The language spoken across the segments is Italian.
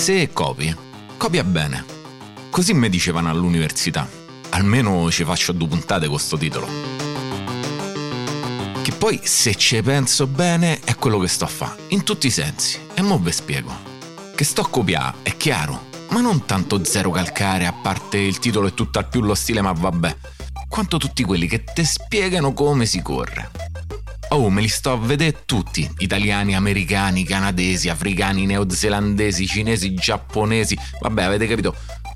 se copi, copia bene. Così mi dicevano all'università. Almeno ci faccio due puntate con sto titolo. Che poi, se ci penso bene, è quello che sto a fare, in tutti i sensi. E mo ve spiego. Che sto a copiare, è chiaro, ma non tanto zero calcare, a parte il titolo e tutto al più lo stile, ma vabbè, quanto tutti quelli che ti spiegano come si corre. Oh, me li sto a vedere tutti, italiani, americani, canadesi, africani, neozelandesi, cinesi, giapponesi, vabbè avete capito,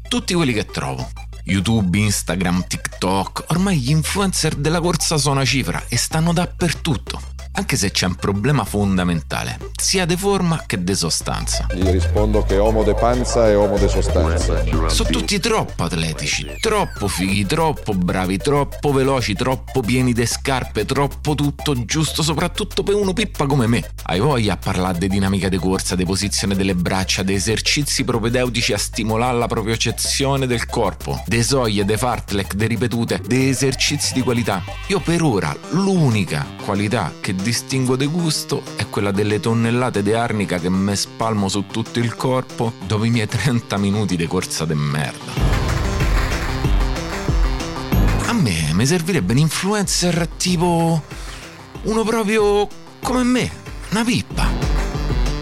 tutti quelli che trovo. YouTube, Instagram, TikTok, ormai gli influencer della corsa sono una cifra e stanno dappertutto. Anche se c'è un problema fondamentale, sia di forma che di sostanza. Gli rispondo che uomo de panza e uomo de sostanza. Sono tutti troppo atletici, troppo fighi, troppo bravi, troppo veloci, troppo pieni di scarpe, troppo tutto giusto, soprattutto per uno pippa come me. Hai voglia a parlare di dinamica di corsa, di posizione delle braccia, di esercizi propedeutici a stimolare la propriocezione del corpo, di soglie, di fartlek, di ripetute, di esercizi di qualità. Io per ora l'unica qualità che distingo de gusto è quella delle tonnellate di arnica che me spalmo su tutto il corpo dopo i miei 30 minuti di corsa de merda. A me mi servirebbe un influencer tipo uno proprio come me, una pippa.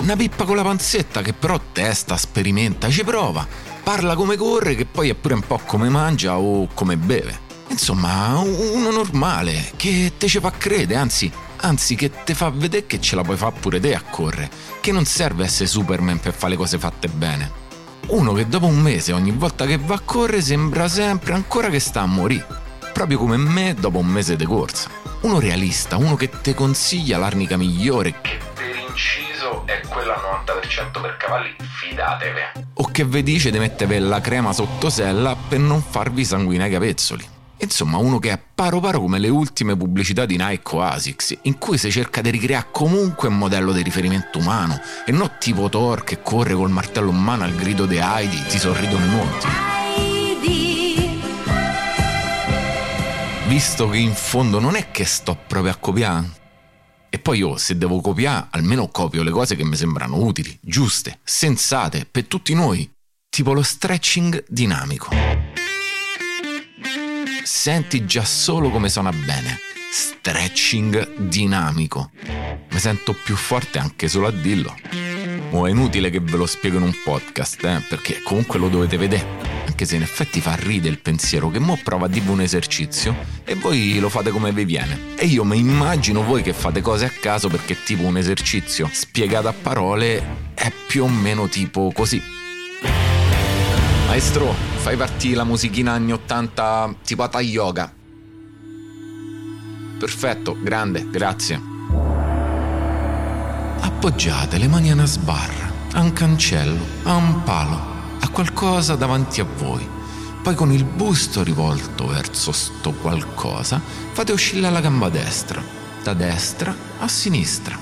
Una pippa con la panzetta che però testa, sperimenta, ci prova, parla come corre che poi è pure un po' come mangia o come beve. Insomma, uno normale che te ci fa credere, anzi anzi che te fa vedere che ce la puoi fare pure te a correre, che non serve essere Superman per fare le cose fatte bene. Uno che dopo un mese ogni volta che va a correre sembra sempre ancora che sta a morire, proprio come me dopo un mese di corsa. Uno realista, uno che ti consiglia l'arnica migliore, che per inciso è quella al 90% per cavalli, fidatevi. O che vi dice di mettere la crema sotto sella per non farvi sanguinare i capezzoli. Insomma, uno che è paro paro come le ultime pubblicità di Nike o Asics, in cui si cerca di ricreare comunque un modello di riferimento umano, e non tipo Thor che corre col martello in mano al grido di Heidi, ti sorridono i monti. Visto che in fondo non è che sto proprio a copiare. E poi io, se devo copiare, almeno copio le cose che mi sembrano utili, giuste, sensate, per tutti noi. Tipo lo stretching dinamico senti già solo come suona bene. Stretching dinamico. Mi sento più forte anche solo a dirlo. O è inutile che ve lo spiego in un podcast, eh, perché comunque lo dovete vedere. Anche se in effetti fa ridere il pensiero che mo prova a un esercizio e voi lo fate come vi viene. E io mi immagino voi che fate cose a caso perché tipo un esercizio spiegato a parole è più o meno tipo così. Maestro, fai partire la musichina anni 80 tipo Hatha Yoga. Perfetto, grande, grazie. Appoggiate le mani a una sbarra, a un cancello, a un palo, a qualcosa davanti a voi. Poi con il busto rivolto verso sto qualcosa fate oscillare la gamba destra, da destra a sinistra,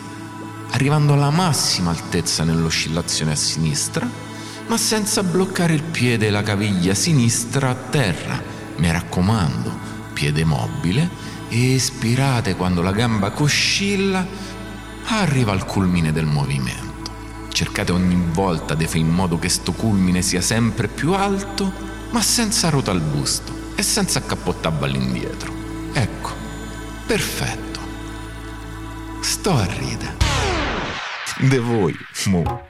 arrivando alla massima altezza nell'oscillazione a sinistra ma senza bloccare il piede e la caviglia sinistra a terra. Mi raccomando, piede mobile, e espirate quando la gamba coscilla arriva al culmine del movimento. Cercate ogni volta di fare in modo che sto culmine sia sempre più alto, ma senza rota al busto e senza accappottare all'indietro. Ecco, perfetto. Sto a ridere. De voi, mo.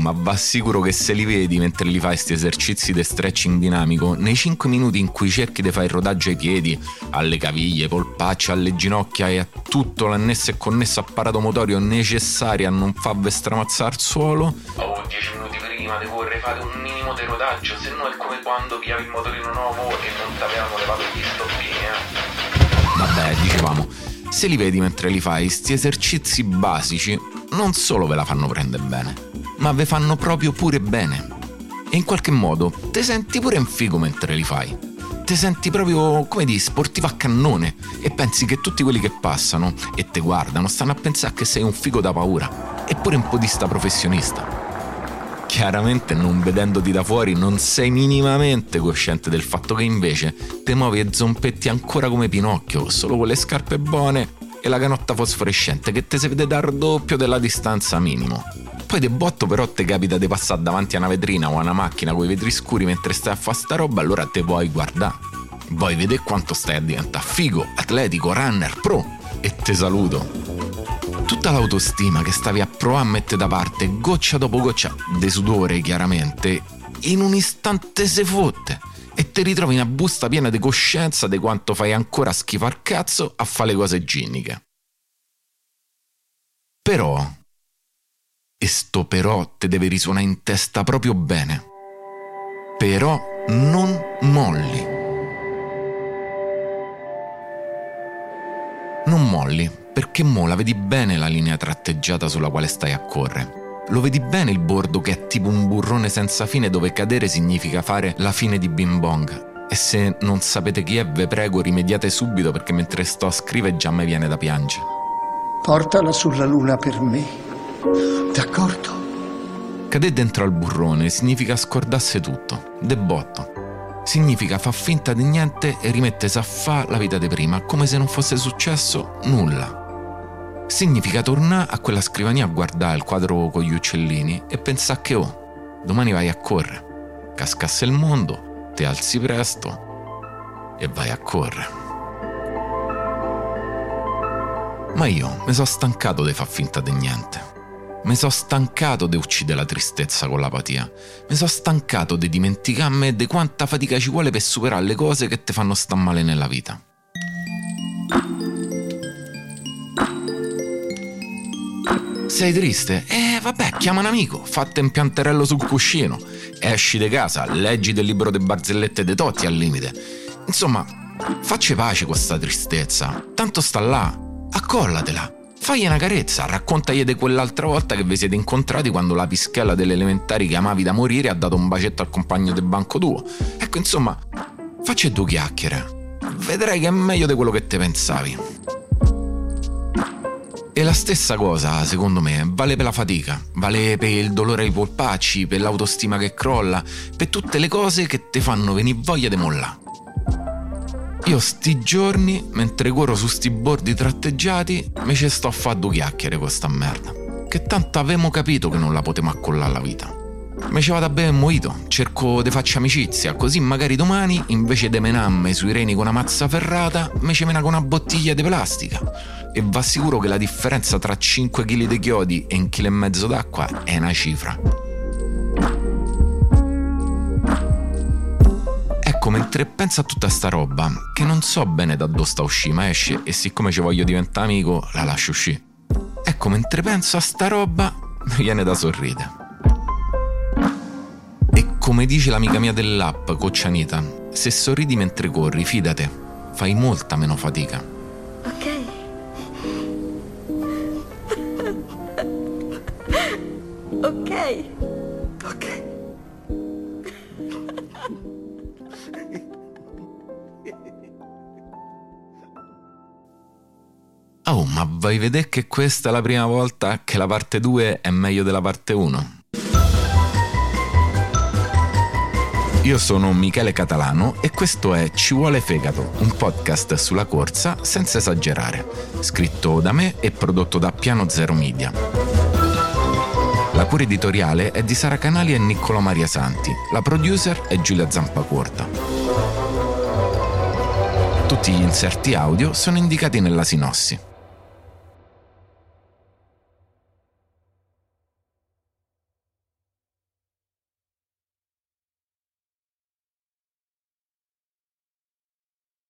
Ma va sicuro che se li vedi mentre li fai questi esercizi di stretching dinamico, nei 5 minuti in cui cerchi di fare il rodaggio ai piedi, alle caviglie, polpacce, alle ginocchia e a tutto l'annesso e connesso apparato motorio necessario a non farvi stramazzare il suolo. Oh, 10 minuti prima di correre fate un minimo di rodaggio, se no è come quando piavi il motorino nuovo e non ti avevano levato gli stoppini, eh. Vabbè, dicevamo, se li vedi mentre li fai, sti esercizi basici non solo ve la fanno prendere bene ma ve fanno proprio pure bene. E in qualche modo te senti pure in figo mentre li fai. Te senti proprio, come di, sportivo a cannone e pensi che tutti quelli che passano e te guardano stanno a pensare che sei un figo da paura, eppure un podista professionista. Chiaramente non vedendoti da fuori non sei minimamente cosciente del fatto che invece te muovi e zompetti ancora come Pinocchio, solo con le scarpe buone e la canotta fosforescente che te si vede dar doppio della distanza minimo. Poi de botto però te capita di passare davanti a una vetrina o a una macchina con i vetri scuri mentre stai a fare sta roba, allora te vuoi guardare. Vuoi vedere quanto stai a diventare figo, atletico, runner, pro. E te saluto. Tutta l'autostima che stavi a provare a mettere da parte, goccia dopo goccia, de sudore chiaramente, in un istante se fotte e ti ritrovi una busta piena di coscienza di quanto fai ancora schifar cazzo a fare le cose ginniche. Però, e sto però te deve risuonare in testa proprio bene, però non molli. Non molli, perché mo la vedi bene la linea tratteggiata sulla quale stai a correre. Lo vedi bene il bordo che è tipo un burrone senza fine dove cadere significa fare la fine di Bing Bong. E se non sapete chi è, ve prego, rimediate subito perché mentre sto a scrivere già mi viene da piangere. Portala sulla luna per me. D'accordo? Cadere dentro al burrone significa scordarsi tutto, de botto. Significa far finta di niente e rimettersi a fa la vita di prima, come se non fosse successo nulla significa tornare a quella scrivania a guardare il quadro con gli uccellini e pensare che oh, domani vai a correre. Cascasse il mondo, ti alzi presto e vai a correre. Ma io mi sono stancato di far finta di niente. Mi sono stancato di uccidere la tristezza con l'apatia. Mi sono stancato di dimenticarmi di quanta fatica ci vuole per superare le cose che ti fanno star male nella vita. Sei triste? Eh, vabbè, chiama un amico, fatte un pianterello sul cuscino. Esci di casa, leggi del libro de barzellette de Totti al limite. Insomma, facci pace questa tristezza. Tanto sta là, accollatela. Fagli una carezza, raccontagli di quell'altra volta che vi siete incontrati quando la pischella delle elementari che amavi da morire ha dato un bacetto al compagno del banco tuo. Ecco, insomma, facci due chiacchiere. Vedrai che è meglio di quello che te pensavi. E la stessa cosa, secondo me, vale per la fatica, vale per il dolore ai polpacci, per l'autostima che crolla, per tutte le cose che ti fanno venire voglia di mollare. Io sti giorni, mentre corro su sti bordi tratteggiati, mi ci sto a fare due chiacchiere con sta merda. Che tanto avevamo capito che non la potevo accollare alla vita. Mi ci vado a bere un moito, cerco di farci amicizia, così magari domani, invece di menarmi sui reni con una mazza ferrata, mi ci mena con una bottiglia di plastica e va sicuro che la differenza tra 5 kg di chiodi e un chilo e mezzo d'acqua è una cifra. Ecco, mentre penso a tutta sta roba, che non so bene da dove sta uscì, ma esce e siccome ci voglio diventare amico, la lascio uscire. Ecco, mentre penso a sta roba, mi viene da sorridere. Come dice l'amica mia dell'app, Coccianita, se sorridi mentre corri, fidate, fai molta meno fatica. Ok. Oh, ma vai a vedere che questa è la prima volta che la parte 2 è meglio della parte 1? Io sono Michele Catalano e questo è Ci vuole fegato, un podcast sulla corsa senza esagerare, scritto da me e prodotto da Piano Zero Media. La cura editoriale è di Sara Canali e Niccolo Maria Santi. La producer è Giulia Zampacorta. Tutti gli inserti audio sono indicati nella sinossi.